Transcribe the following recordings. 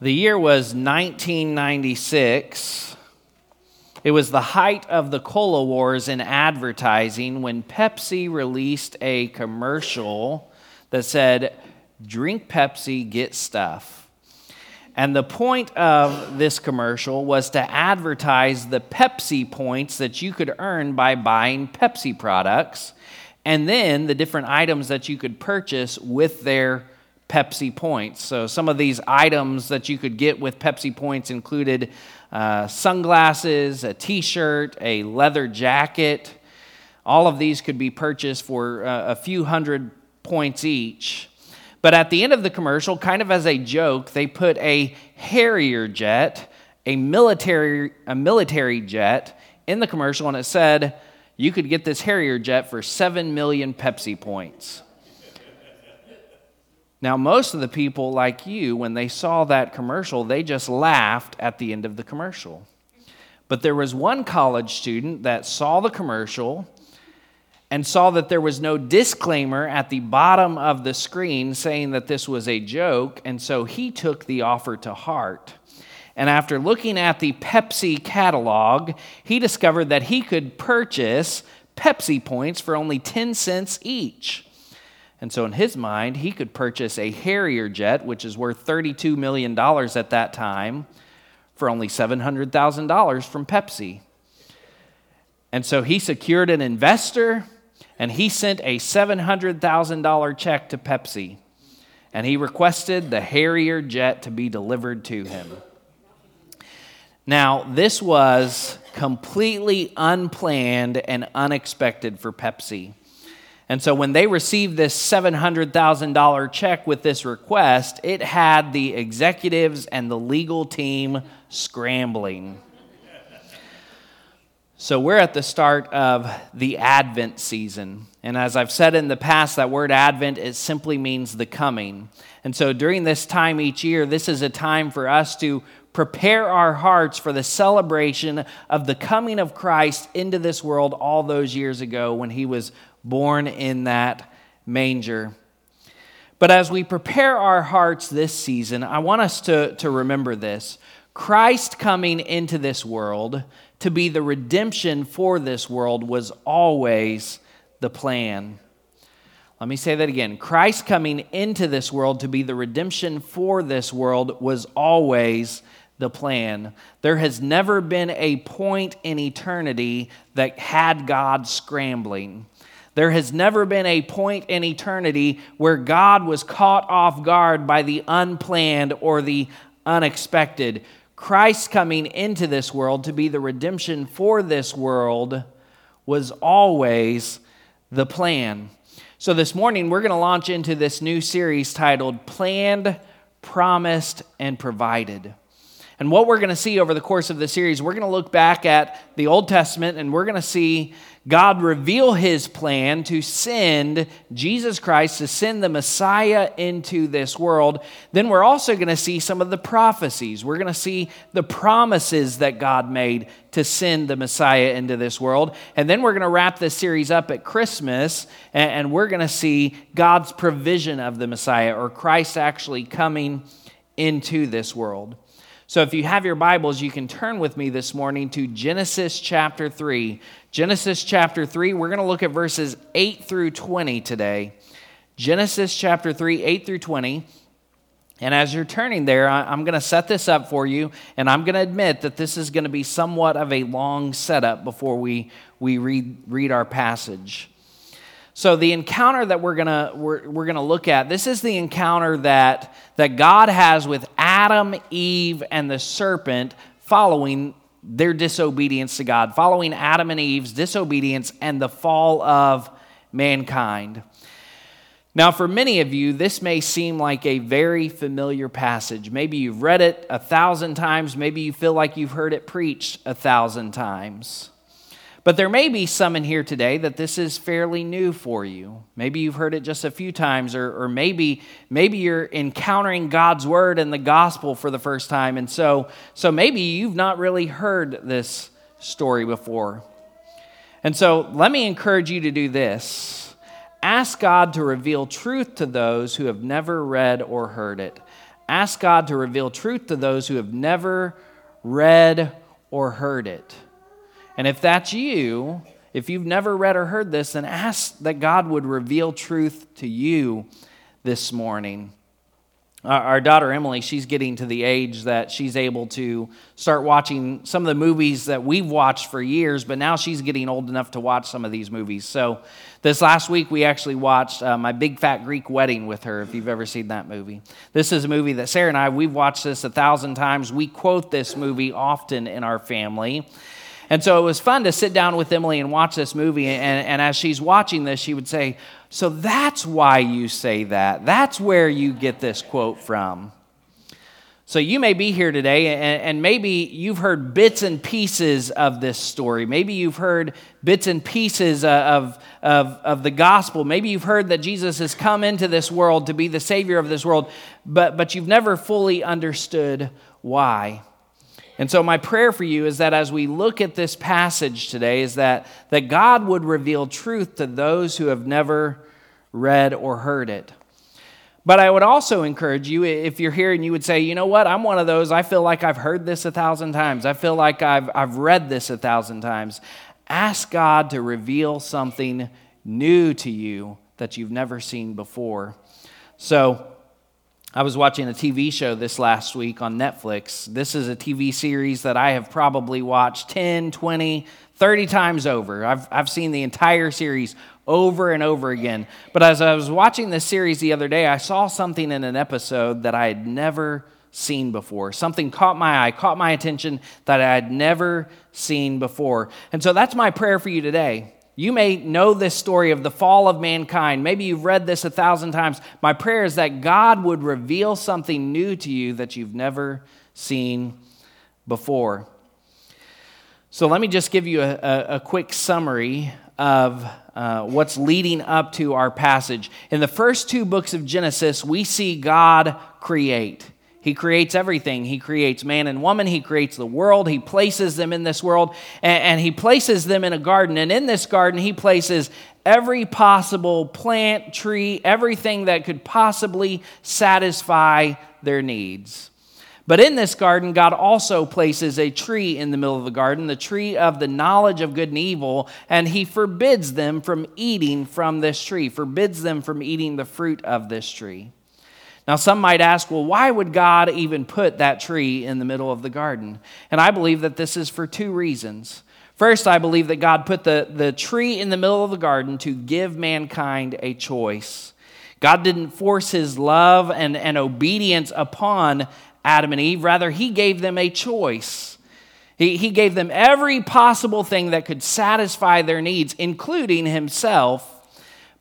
the year was 1996. It was the height of the cola wars in advertising when Pepsi released a commercial that said, Drink Pepsi, get stuff. And the point of this commercial was to advertise the Pepsi points that you could earn by buying Pepsi products, and then the different items that you could purchase with their Pepsi points. So, some of these items that you could get with Pepsi points included uh, sunglasses, a t shirt, a leather jacket. All of these could be purchased for uh, a few hundred points each. But at the end of the commercial, kind of as a joke, they put a Harrier jet, a military, a military jet, in the commercial, and it said you could get this Harrier jet for 7 million Pepsi points. Now, most of the people like you, when they saw that commercial, they just laughed at the end of the commercial. But there was one college student that saw the commercial and saw that there was no disclaimer at the bottom of the screen saying that this was a joke, and so he took the offer to heart. And after looking at the Pepsi catalog, he discovered that he could purchase Pepsi points for only 10 cents each. And so, in his mind, he could purchase a Harrier jet, which is worth $32 million at that time, for only $700,000 from Pepsi. And so he secured an investor and he sent a $700,000 check to Pepsi. And he requested the Harrier jet to be delivered to him. Now, this was completely unplanned and unexpected for Pepsi. And so when they received this $700,000 check with this request, it had the executives and the legal team scrambling. So we're at the start of the Advent season. And as I've said in the past, that word Advent, it simply means the coming. And so during this time each year, this is a time for us to prepare our hearts for the celebration of the coming of Christ into this world all those years ago when he was born in that manger. But as we prepare our hearts this season, I want us to, to remember this Christ coming into this world to be the redemption for this world was always the plan. Let me say that again. Christ coming into this world to be the redemption for this world was always the plan. There has never been a point in eternity that had God scrambling. There has never been a point in eternity where God was caught off guard by the unplanned or the unexpected. Christ coming into this world to be the redemption for this world was always the plan. So, this morning, we're going to launch into this new series titled Planned, Promised, and Provided. And what we're going to see over the course of the series, we're going to look back at the Old Testament and we're going to see God reveal his plan to send Jesus Christ, to send the Messiah into this world. Then we're also going to see some of the prophecies. We're going to see the promises that God made to send the Messiah into this world. And then we're going to wrap this series up at Christmas and we're going to see God's provision of the Messiah or Christ actually coming into this world. So if you have your Bibles, you can turn with me this morning to Genesis chapter 3. Genesis chapter 3, we're going to look at verses 8 through 20 today. Genesis chapter 3, 8 through 20. And as you're turning there, I'm going to set this up for you, and I'm going to admit that this is going to be somewhat of a long setup before we, we read, read our passage. So the encounter that we're gonna we're, we're gonna look at this is the encounter that that God has with Adam, Eve, and the serpent following their disobedience to God, following Adam and Eve's disobedience and the fall of mankind. Now, for many of you, this may seem like a very familiar passage. Maybe you've read it a thousand times, maybe you feel like you've heard it preached a thousand times. But there may be some in here today that this is fairly new for you. Maybe you've heard it just a few times, or, or maybe, maybe you're encountering God's word and the gospel for the first time. And so, so maybe you've not really heard this story before. And so let me encourage you to do this ask God to reveal truth to those who have never read or heard it. Ask God to reveal truth to those who have never read or heard it. And if that's you, if you've never read or heard this, then ask that God would reveal truth to you this morning. Our daughter Emily, she's getting to the age that she's able to start watching some of the movies that we've watched for years, but now she's getting old enough to watch some of these movies. So, this last week we actually watched uh, My Big Fat Greek Wedding with her, if you've ever seen that movie. This is a movie that Sarah and I, we've watched this a thousand times. We quote this movie often in our family. And so it was fun to sit down with Emily and watch this movie. And, and as she's watching this, she would say, So that's why you say that. That's where you get this quote from. So you may be here today, and, and, maybe you've heard bits and pieces of this story. Maybe you've heard bits and pieces uh, of, of, of the gospel. Maybe you've heard that Jesus has come into this world to be the Savior of this world, but, but you've never fully understood why. And so my prayer for you is that as we look at this passage today is that that God would reveal truth to those who have never read or heard it. But I would also encourage you if you're here and you would say, you know what, I'm one of those, I feel like I've heard this a thousand times. I feel like I've, I've read this a thousand times. Ask God to reveal something new to you that you've never seen before. So, I was watching a TV show this last week on Netflix. This is a TV series that I have probably watched 10, 20, 30 times over. I've, I've seen the entire series over and over again. But as I was watching this series the other day, I saw something in an episode that I had never seen before. Something caught my eye, caught my attention that I had never seen before. And so that's my prayer for you today you may know this story of the fall of mankind. Maybe you've read this a thousand times. My prayer is that God would reveal something new to you that you've never seen before. So, let me just give you a, a, a quick summary of uh, what's leading up to our passage. In the first two books of Genesis, we see God create. He creates everything. He creates man and woman. He creates the world. He places them in this world, and, and, He places them in a garden. And in this garden, He places every possible plant, tree, everything that could possibly satisfy their needs. But in this garden, God also places a tree in the middle of the garden, the tree of the knowledge of good and evil, and He forbids them from eating from this tree, forbids them from eating the fruit of this tree. Now, some might ask, well, why would God even put that tree in the middle of the garden? And I believe that this is for two reasons. First, I believe that God put the, the tree in the middle of the garden to give mankind a choice. God didn't force his love and, and obedience upon Adam and Eve, rather, he gave them a choice. He, he gave them every possible thing that could satisfy their needs, including himself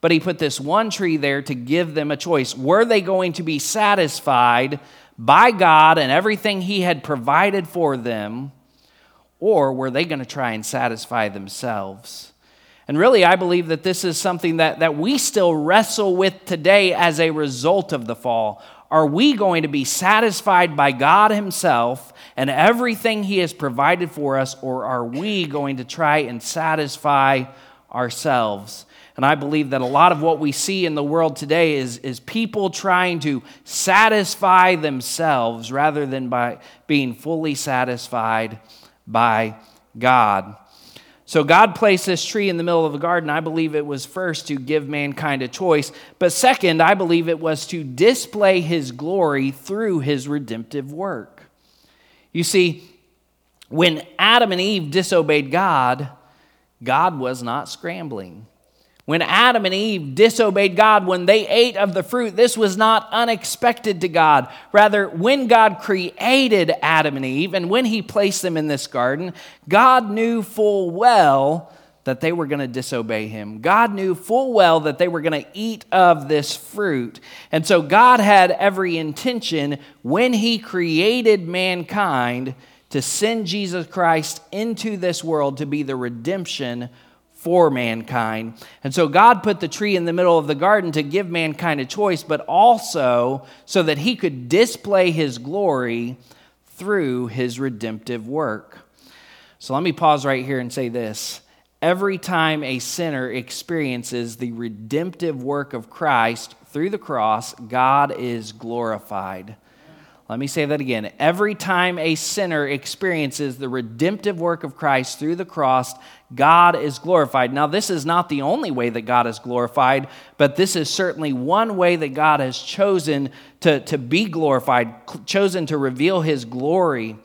but he put this one tree there to give them a choice. Were they going to be satisfied by God and everything he had provided for them, or were they going to try and satisfy themselves? And really, I believe that this is something that, that we still wrestle with today as a result of the fall. Are we going to be satisfied by God Himself and everything He has provided for us, or are we going to try and satisfy ourselves? And I believe that a lot of what we see in the world today is, is people trying to satisfy themselves rather than by being fully satisfied by God. So God placed this tree in the middle of the garden. I believe it was first to give mankind a choice, but second, I believe it was to display his glory through his redemptive work. You see, when Adam and Eve disobeyed God, God was not scrambling. When Adam and Eve disobeyed God, when they ate of the fruit, this was not unexpected to God. Rather, when God created Adam and Eve and when he placed them in this garden, God knew full well that they were going to disobey him. God knew full well that they were going to eat of this fruit. And so God had every intention when he created mankind to send Jesus Christ into this world to be the redemption for mankind. And so God put the tree in the middle of the garden to give mankind a choice, but also so that he could display his glory through his redemptive work. So let me pause right here and say this. Every time a sinner experiences the redemptive work of Christ through the cross, God is glorified. Let me say that again. Every time a sinner experiences the redemptive work of Christ through the cross, God is glorified. Now, this is not the only way that God is glorified, but this is certainly one way that God has chosen to, to be glorified, chosen to reveal his glory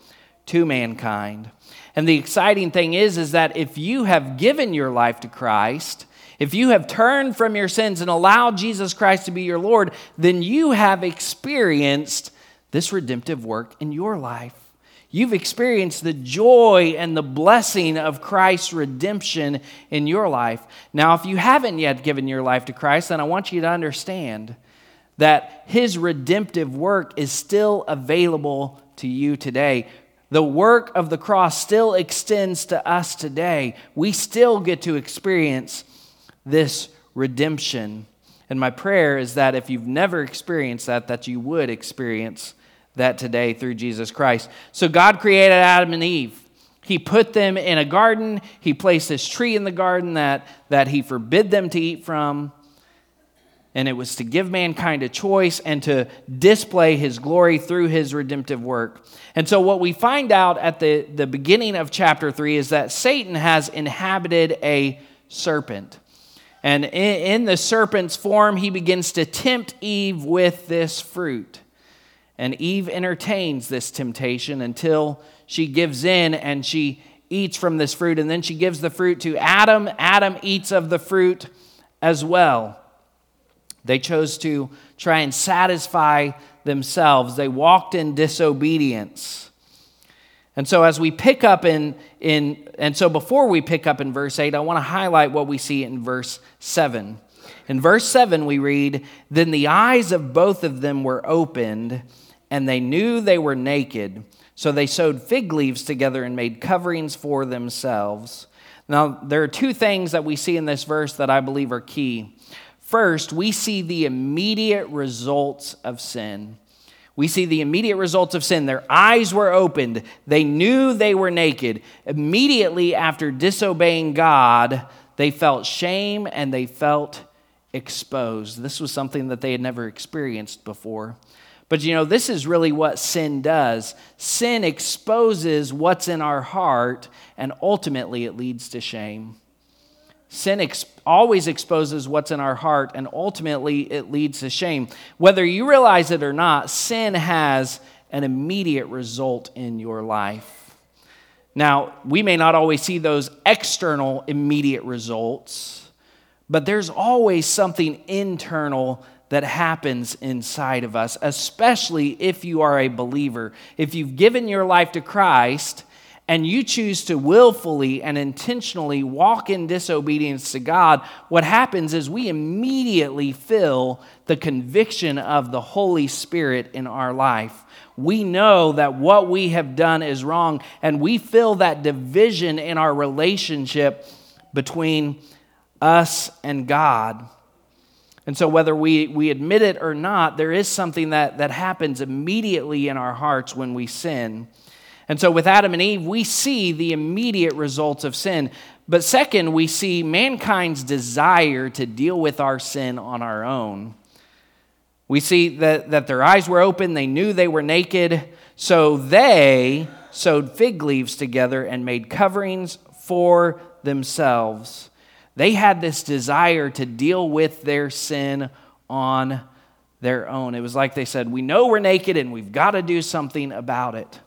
to mankind. And the exciting thing is, is that if you have given your life to Christ, if you have turned from your sins and allowed Jesus Christ to be your Lord, then you have experienced this redemptive work in your life. You've experienced the joy and the blessing of Christ's redemption in your life. Now, if you haven't yet given your life to Christ, then I want you to understand that his redemptive work is still available to you today. The work of the cross still extends to us today. We still get to experience this redemption. And my prayer is that if you've never experienced that, that you would experience that today through Jesus Christ. So God created Adam and Eve. He put them in a garden. He placed this tree in the garden that, that he forbid them to eat from. And it was to give mankind a choice and to display his glory through his redemptive work. And so, what we find out at the, the beginning of chapter 3 is that Satan has inhabited a serpent. And in, in the serpent's form, he begins to tempt Eve with this fruit. And Eve entertains this temptation until she gives in and she eats from this fruit. And then she gives the fruit to Adam. Adam eats of the fruit as well. They chose to try and satisfy themselves, they walked in disobedience. And so, as we pick up in, in, and so before we pick up in verse 8, I want to highlight what we see in verse 7. In verse 7, we read, Then the eyes of both of them were opened, and they knew they were naked. So they sewed fig leaves together and made coverings for themselves. Now, there are two things that we see in this verse that I believe are key. First, we see the immediate results of sin. We see the immediate results of sin. Their eyes were opened. They knew they were naked. Immediately after disobeying God, they felt shame and they felt exposed. This was something that they had never experienced before. But you know, this is really what sin does sin exposes what's in our heart, and ultimately it leads to shame. Sin ex- always exposes what's in our heart, and ultimately it leads to shame. Whether you realize it or not, sin has an immediate result in your life. Now, we may not always see those external immediate results, but there's always something internal that happens inside of us, especially if you are a believer. If you've given your life to Christ, and you choose to willfully and intentionally walk in disobedience to God, what happens is we immediately feel the conviction of the Holy Spirit in our life. We know that what we have done is wrong, and we feel that division in our relationship between us and God. And so, whether we, we admit it or not, there is something that, that happens immediately in our hearts when we sin. And so, with Adam and Eve, we see the immediate results of sin. But second, we see mankind's desire to deal with our sin on our own. We see that, that their eyes were open, they knew they were naked, so they sewed fig leaves together and made coverings for themselves. They had this desire to deal with their sin on their own. It was like they said, We know we're naked and we've got to do something about it.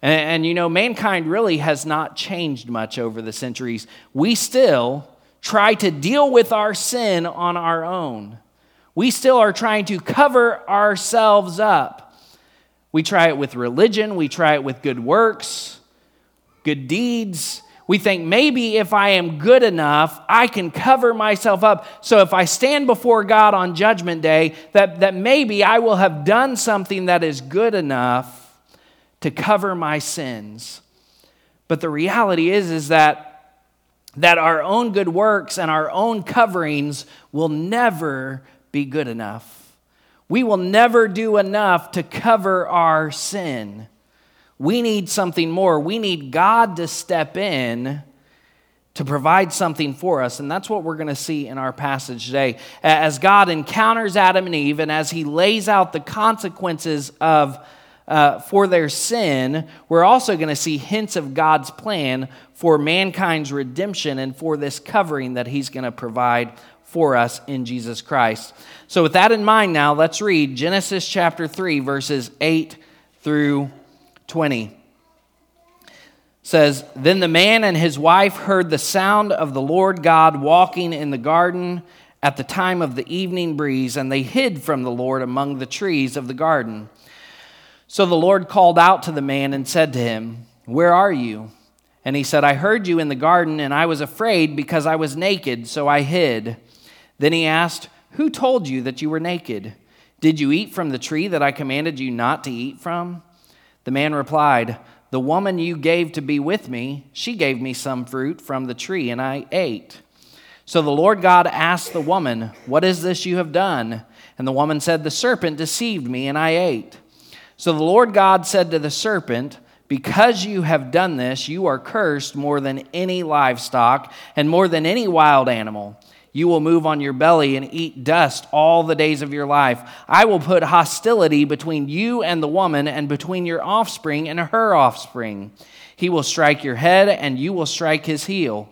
And, and, you know, mankind really has not changed much over the centuries. We still try to deal with our sin on our own. We still are trying to cover ourselves up. We try it with religion, we try it with good works, good deeds. We think maybe if I am good enough, I can cover myself up. So if I stand before God on Judgment Day, that, that maybe I will have done something that is good enough to cover my sins. But the reality is, is that, that our own good works and our own coverings will never be good enough. We will never do enough to cover our sin. We need something more. We need God to step in to provide something for us. And that's what we're going to see in our passage today. As God encounters Adam and Eve and as he lays out the consequences of uh, for their sin, we're also going to see hints of God's plan for mankind's redemption and for this covering that he's going to provide for us in Jesus Christ. So, with that in mind, now let's read Genesis chapter 3, verses 8 through 20 says, Then the man and his wife heard the sound of the Lord God walking in the garden at the time of the evening breeze, and they hid from the Lord among the trees of the garden. So the Lord called out to the man and said to him, Where are you? And he said, I heard you in the garden, and I was afraid because I was naked, so I hid. Then he asked, Who told you that you were naked? Did you eat from the tree that I commanded you not to eat from? The man replied, The woman you gave to be with me, she gave me some fruit from the tree, and I ate. So the Lord God asked the woman, What is this you have done? And the woman said, The serpent deceived me, and I ate. So the Lord God said to the serpent, Because you have done this, you are cursed more than any livestock and more than any wild animal. You will move on your belly and eat dust all the days of your life. I will put hostility between you and the woman, and between your offspring and her offspring. He will strike your head, and you will strike his heel.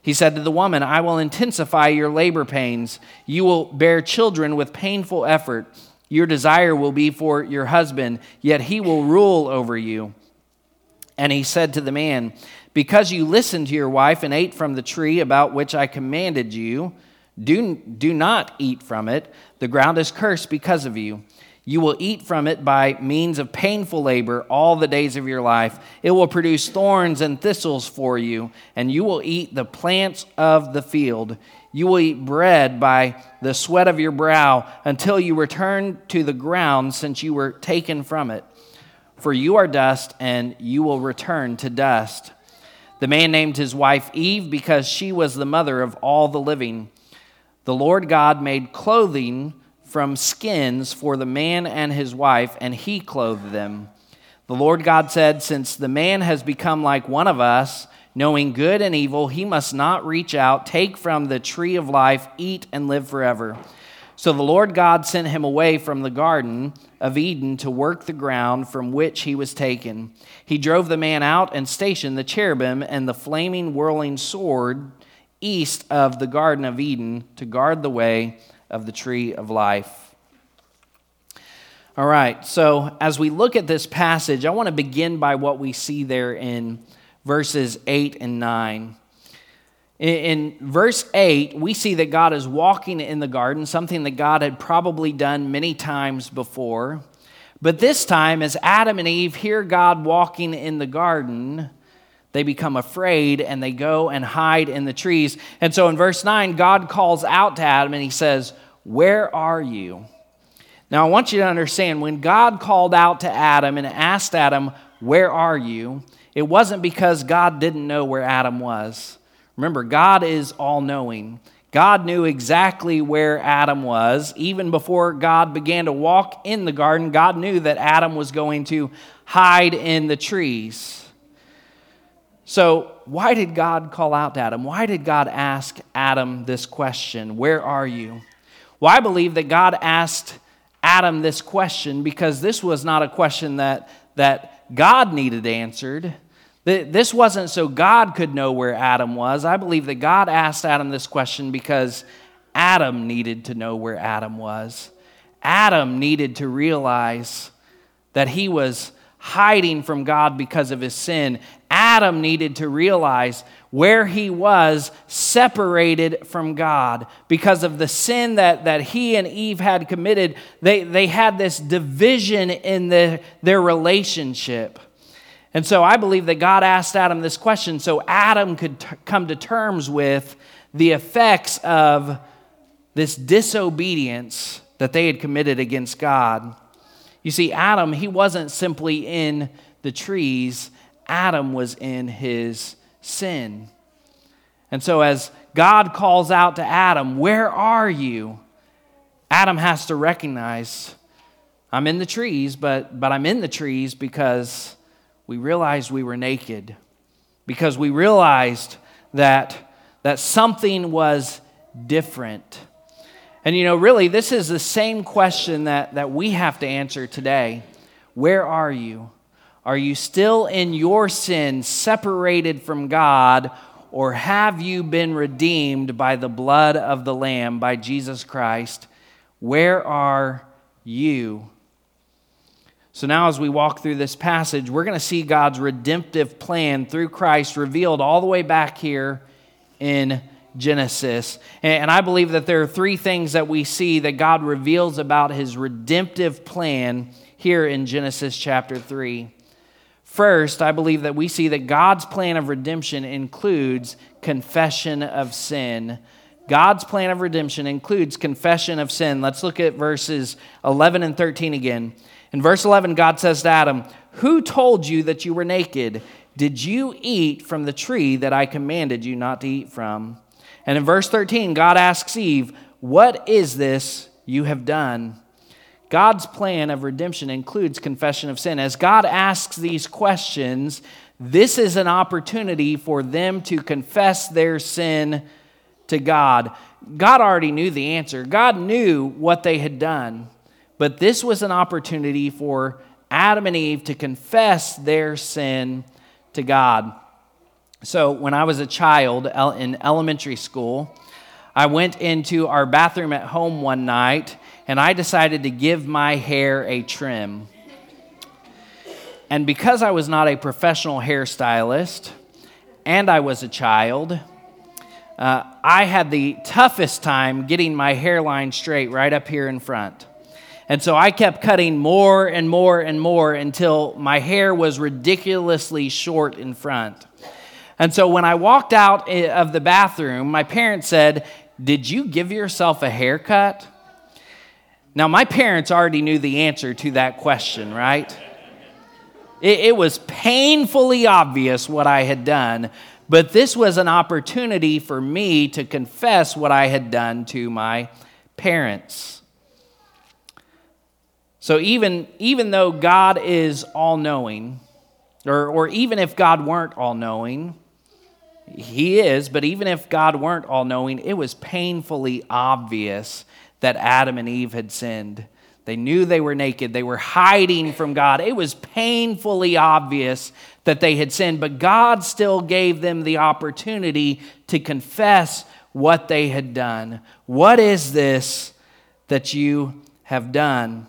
He said to the woman, I will intensify your labor pains. You will bear children with painful effort. Your desire will be for your husband, yet he will rule over you. And he said to the man, because you listened to your wife and ate from the tree about which I commanded you, do, do not eat from it. The ground is cursed because of you. You will eat from it by means of painful labor all the days of your life. It will produce thorns and thistles for you, and you will eat the plants of the field. You will eat bread by the sweat of your brow until you return to the ground, since you were taken from it. For you are dust, and you will return to dust. The man named his wife Eve because she was the mother of all the living. The Lord God made clothing from skins for the man and his wife, and he clothed them. The Lord God said, Since the man has become like one of us, knowing good and evil, he must not reach out, take from the tree of life, eat, and live forever. So the Lord God sent him away from the garden of Eden to work the ground from which he was taken. He drove the man out and stationed the cherubim and the flaming, whirling sword east of the Garden of Eden to guard the way of the tree of life. All right, so as we look at this passage, I want to begin by what we see there in verses 8 and 9. In verse 8, we see that God is walking in the garden, something that God had probably done many times before. But this time, as Adam and Eve hear God walking in the garden, they become afraid and they go and hide in the trees. And so in verse 9, God calls out to Adam and he says, Where are you? Now, I want you to understand when God called out to Adam and asked Adam, Where are you? It wasn't because God didn't know where Adam was. Remember, God is all knowing. God knew exactly where Adam was. Even before God began to walk in the garden, God knew that Adam was going to hide in the trees. So, why did God call out to Adam? Why did God ask Adam this question? Where are you? Well, I believe that God asked Adam this question because this was not a question that, that God needed answered. This wasn't so God could know where Adam was. I believe that God asked Adam this question because Adam needed to know where Adam was. Adam needed to realize that he was hiding from God because of his sin. Adam needed to realize where he was separated from God because of the sin that, that he and Eve had committed. They, they had this division in the, their relationship. And so I believe that God asked Adam this question so Adam could t- come to terms with the effects of this disobedience that they had committed against God. You see, Adam, he wasn't simply in the trees, Adam was in his sin. And so, as God calls out to Adam, Where are you? Adam has to recognize, I'm in the trees, but, but I'm in the trees because we realized we were naked, because we realized that, that something was different. And you know, really, this is the same question that, that we have to answer today. Where are you? Are you still in your sin, separated from God, or have you been redeemed by the blood of the Lamb, by Jesus Christ? Where are you? So now, as we walk through this passage, we're going to see God's redemptive plan through Christ revealed all the way back here in Genesis. And I believe that there are three things that we see that God reveals about his redemptive plan here in Genesis chapter 3. First, I believe that we see that God's plan of redemption includes confession of sin. God's plan of redemption includes confession of sin. Let's look at verses 11 and 13 again. In verse 11, God says to Adam, Who told you that you were naked? Did you eat from the tree that I commanded you not to eat from? And in verse 13, God asks Eve, What is this you have done? God's plan of redemption includes confession of sin. As God asks these questions, this is an opportunity for them to confess their sin to God. God already knew the answer, God knew what they had done. But this was an opportunity for Adam and Eve to confess their sin to God. So, when I was a child in elementary school, I went into our bathroom at home one night and I decided to give my hair a trim. And because I was not a professional hairstylist and I was a child, uh, I had the toughest time getting my hairline straight right up here in front. And so I kept cutting more and more and more until my hair was ridiculously short in front. And so when I walked out of the bathroom, my parents said, Did you give yourself a haircut? Now, my parents already knew the answer to that question, right? It, it was painfully obvious what I had done, but this was an opportunity for me to confess what I had done to my parents. So, even, even though God is all knowing, or, or even if God weren't all knowing, he is, but even if God weren't all knowing, it was painfully obvious that Adam and Eve had sinned. They knew they were naked. They were hiding from God. It was painfully obvious that they had sinned, but God still gave them the opportunity to confess what they had done. What is this that you have done?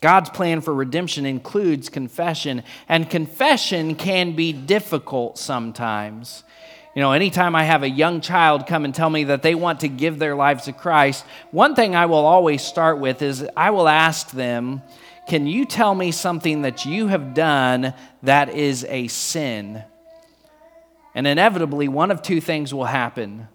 God's plan for redemption includes confession, and confession can be difficult sometimes. You know, anytime I have a young child come and tell me that they want to give their lives to Christ, one thing I will always start with is I will ask them, Can you tell me something that you have done that is a sin? And inevitably, one of two things will happen.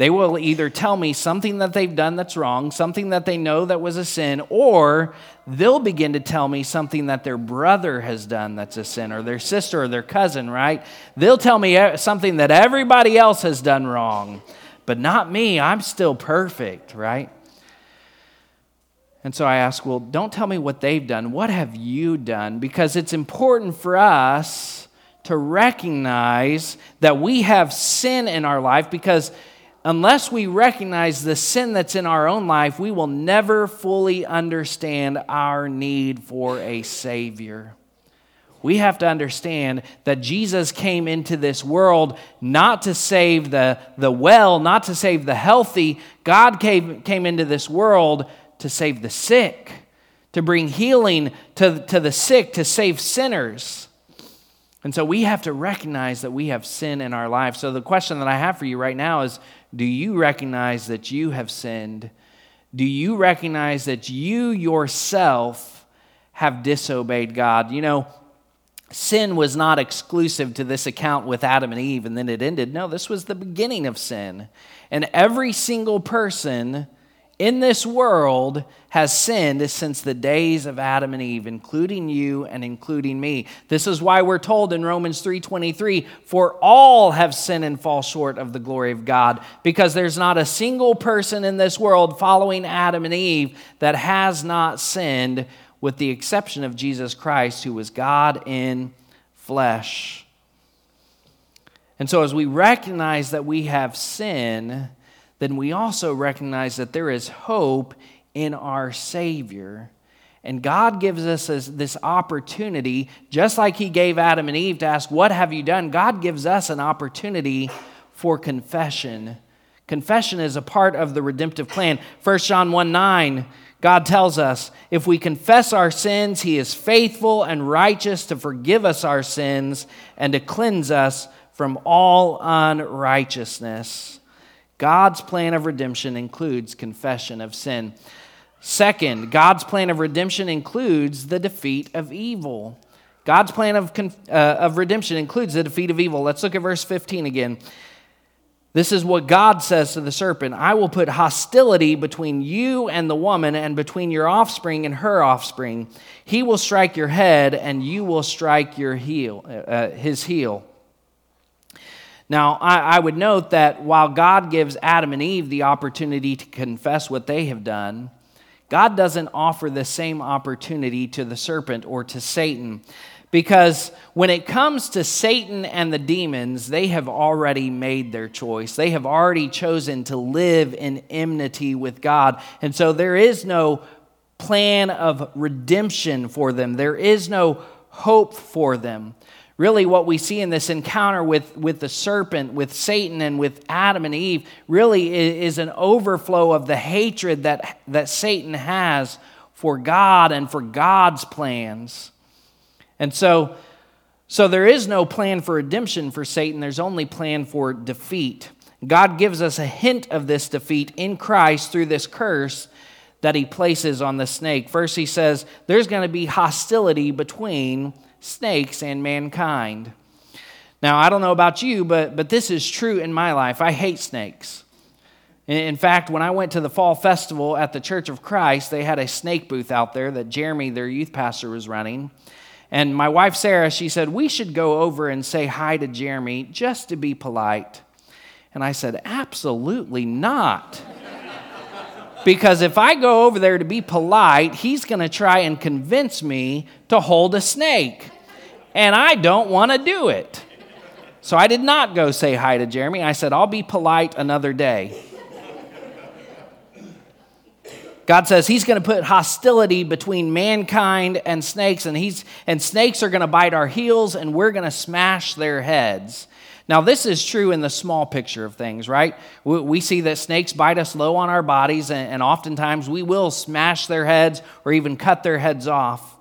They will either tell me something that they've done that's wrong, something that they know that was a sin, or they'll begin to tell me something that their brother has done that's a sin, or their sister or their cousin, right? They'll tell me something that everybody else has done wrong, but not me. I'm still perfect, right? And so I ask, well, don't tell me what they've done. What have you done? Because it's important for us to recognize that we have sin in our life because unless we recognize the sin that's in our own life, we will never fully understand our need for a Savior. We have to understand that Jesus came into this world not to save the, the well, not to save the healthy. God came, came into this world to save the sick, to bring healing to, to the sick, to save sinners. And so we have to recognize that we have sin in our life. So the question that I have for you right now is do you recognize that you have sinned? Do you recognize that you yourself have disobeyed God? You know, sin was not exclusive to this account with Adam and Eve and then it ended. No, this was the beginning of sin. And every single person in this world has sinned since the days of Adam and Eve, including you and including me. This is why we're told in Romans 3:23, "For all have sinned and fall short of the glory of God," because there's not a single person in this world following Adam and Eve that has not sinned with the exception of Jesus Christ who was God in flesh. And so as we recognize that we have sin, then we also recognize that there is hope in our Savior. And God gives us this opportunity, just like He gave Adam and Eve to ask, What have you done? God gives us an opportunity for confession. Confession is a part of the redemptive plan. 1 John 1 9, God tells us, If we confess our sins, He is faithful and righteous to forgive us our sins and to cleanse us from all unrighteousness. God's plan of redemption includes confession of sin. Second, God's plan of redemption includes the defeat of evil. God's plan of, uh, of redemption includes the defeat of evil. Let's look at verse 15 again. This is what God says to the serpent I will put hostility between you and the woman, and between your offspring and her offspring. He will strike your head, and you will strike your heel, uh, his heel. Now, I, I, would note that while God gives Adam and Eve the opportunity to confess what they have done, God doesn't offer the same opportunity to the serpent or to Satan. Because when it comes to Satan and the demons, they have already made their choice. They have already chosen to live in enmity with God. And so there is no plan of redemption for them, there is no hope for them really what we see in this encounter with, with the serpent, with Satan, and with Adam and Eve really is, an overflow of the hatred that, that Satan has for God and for God's plans. And so, so there is no plan for redemption for Satan, there's only plan for defeat. God gives us a hint of this defeat in Christ through this curse that he places on the snake. First, he says there's going to be hostility between snakes and mankind. Now, I don't know about you, but, but this is true in my life. I hate snakes. In fact, when I went to the fall festival at the Church of Christ, they had a snake booth out there that Jeremy, their youth pastor, was running. And my wife, Sarah, she said, We should go over and say hi to Jeremy just to be polite. And I said, Absolutely not. because if I go over there to be polite, he's going to try and convince me to hold a snake and I don't want to do it. So I did not go say hi to Jeremy. I said, I'll be polite another day. God says he's going to put hostility between mankind and snakes, and, he's, and snakes are going to bite our heels, and we're going to smash their heads. Now, this is true in the small picture of things, right? We, we see that snakes bite us low on our bodies, and, and oftentimes we will smash their heads or even cut their heads off.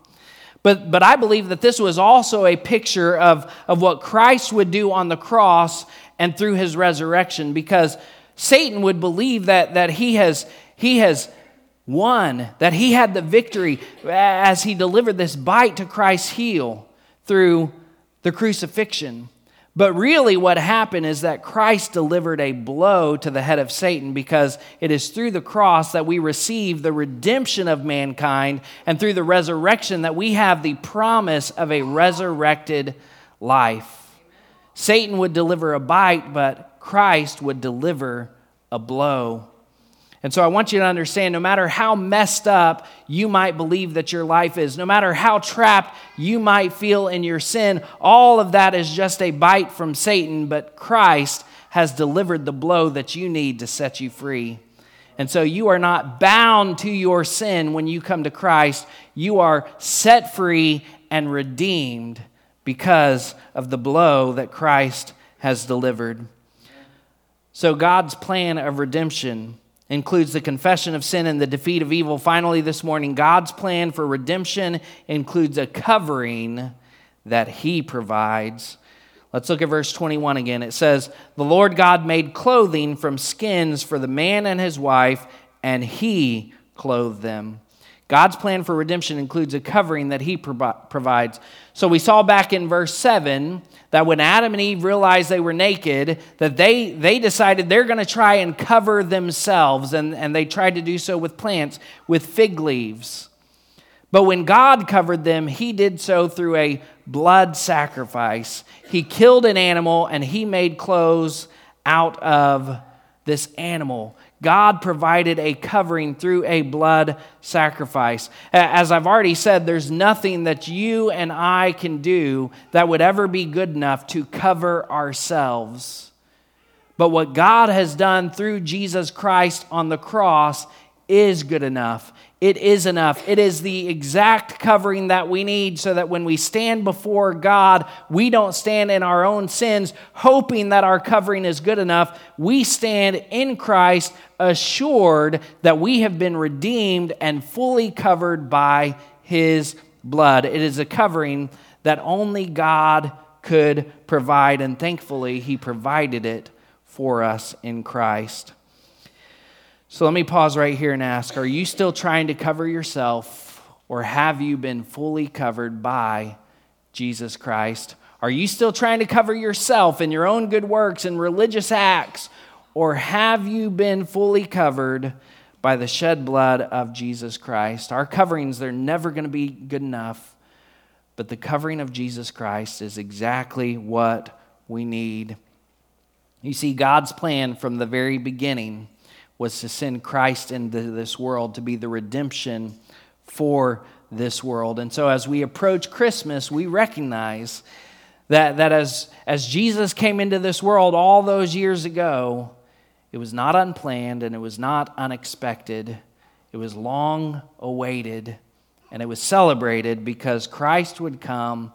But, but I believe that this was also a picture of, of what Christ would do on the cross and through his resurrection because Satan would believe that, that he, has, he has won, that he had the victory as he delivered this bite to Christ's heel through the crucifixion. But really, what happened is that Christ delivered a blow to the head of Satan because it is through the cross that we receive the redemption of mankind, and through the resurrection that we have the promise of a resurrected life. Satan would deliver a bite, but Christ would deliver a blow. And so I want you to understand no matter how messed up you might believe that your life is, no matter how trapped you might feel in your sin, all of that is just a bite from Satan, but Christ has delivered the blow that you need to set you free. And so you are not bound to your sin when you come to Christ. You are set free and redeemed because of the blow that Christ has delivered. So God's plan of redemption includes the confession of sin and the defeat of evil. Finally, this morning, God's plan for redemption includes a covering that He provides. Let's look at verse 21 again. It says, The Lord God made clothing from skins for the man and his wife, and He clothed them. God's plan for redemption includes a covering that He provides. So we saw back in verse 7 that when Adam and Eve realized they were naked, that they, they decided they're going to try and cover themselves, and, and they tried to do so with plants, with fig leaves. But when God covered them, He did so through a blood sacrifice. He killed an animal and He made clothes out of this animal. God provided a covering through a blood sacrifice. As I've already said, there's nothing that you and I can do that would ever be good enough to cover ourselves. But what God has done through Jesus Christ on the cross is good enough. It is enough. It is the exact covering that we need so that when we stand before God, we don't stand in our own sins hoping that our covering is good enough. We stand in Christ assured that we have been redeemed and fully covered by his blood. It is a covering that only God could provide, and thankfully, he provided it for us in Christ. So let me pause right here and ask Are you still trying to cover yourself, or have you been fully covered by Jesus Christ? Are you still trying to cover yourself in your own good works and religious acts, or have you been fully covered by the shed blood of Jesus Christ? Our coverings, they're never going to be good enough, but the covering of Jesus Christ is exactly what we need. You see, God's plan from the very beginning was to send Christ into this world to be the redemption for this world. And so as we approach Christmas, we recognize that, that as, as Jesus came into this world all those years ago, it was not unplanned and it was not unexpected. It was long awaited and it was celebrated because Christ would come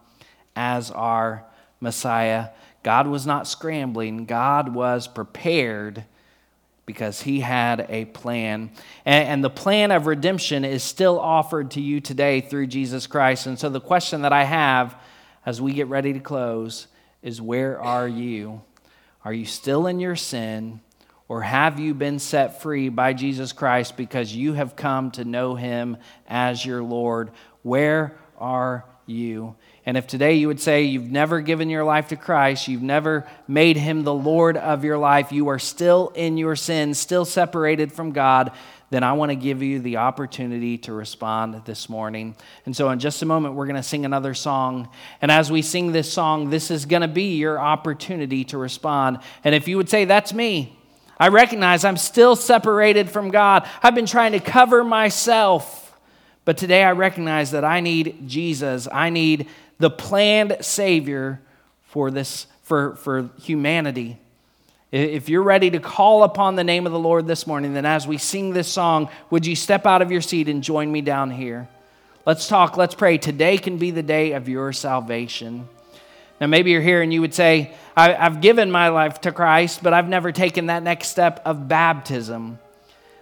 as our Messiah. God was not scrambling, God was prepared because he had a plan. And, and, the plan of redemption is still offered to you today through Jesus Christ. And so the question that I have as we get ready to close is where are you? Are you still in your sin? Or have you been set free by Jesus Christ because you have come to know him as your Lord? Where are you? And if today you would say you've never given your life to Christ, you've never made him the Lord of your life, you are still in your sin, still separated from God, then I want to give you the opportunity to respond this morning. And so, in just a moment, we're going to sing another song. And as we sing this song, this is going to be your opportunity to respond. And if you would say, That's me, I recognize I'm still separated from God, I've been trying to cover myself. But today I recognize that I need Jesus. I need the planned Savior for, this, for, for humanity. If you're ready to call upon the name of the Lord this morning, then as we sing this song, would you step out of your seat and join me down here? Let's talk, let's pray. Today can be the day of your salvation. Now, maybe you're here and you would say, I've given my life to Christ, but I've never taken that next step of baptism.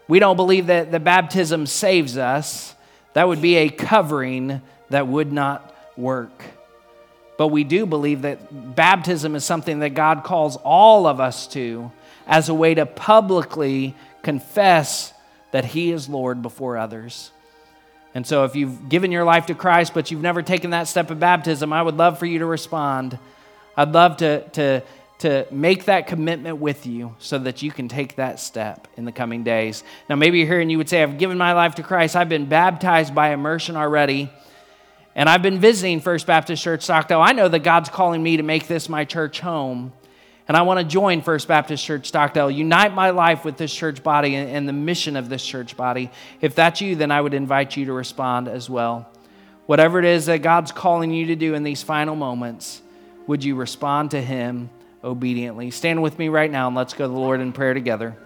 We don't believe that the baptism saves us. That would be a covering that would not work. But we do believe that baptism is something that God calls all of us to as a way to publicly confess that He is Lord before others. And so, if you've given your life to Christ, but you've never taken that step of baptism, I would love for you to respond. I'd love to, to, to make that commitment with you so that you can take that step in the coming days. Now, maybe you're here and you would say, I've given my life to Christ. I've been baptized by immersion already. And I've been visiting First Baptist Church Stockdale. I know that God's calling me to make this my church home. And I want to join First Baptist Church Stockdale, unite my life with this church body and the mission of this church body. If that's you, then I would invite you to respond as well. Whatever it is that God's calling you to do in these final moments, would you respond to Him obediently? Stand with me right now and let's go to the Lord in prayer together.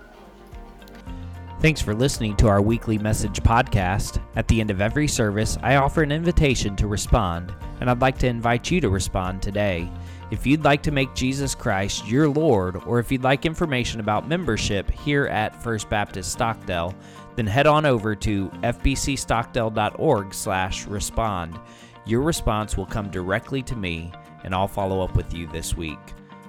Thanks for listening to our weekly message podcast. At the end of every service, I offer an invitation to respond, and I'd like to invite you to respond today. If you'd like to make Jesus Christ your Lord, or if you'd like information about membership here at First Baptist Stockdale, then head on over to fbcstockdale.org/respond. Your response will come directly to me, and I'll follow up with you this week.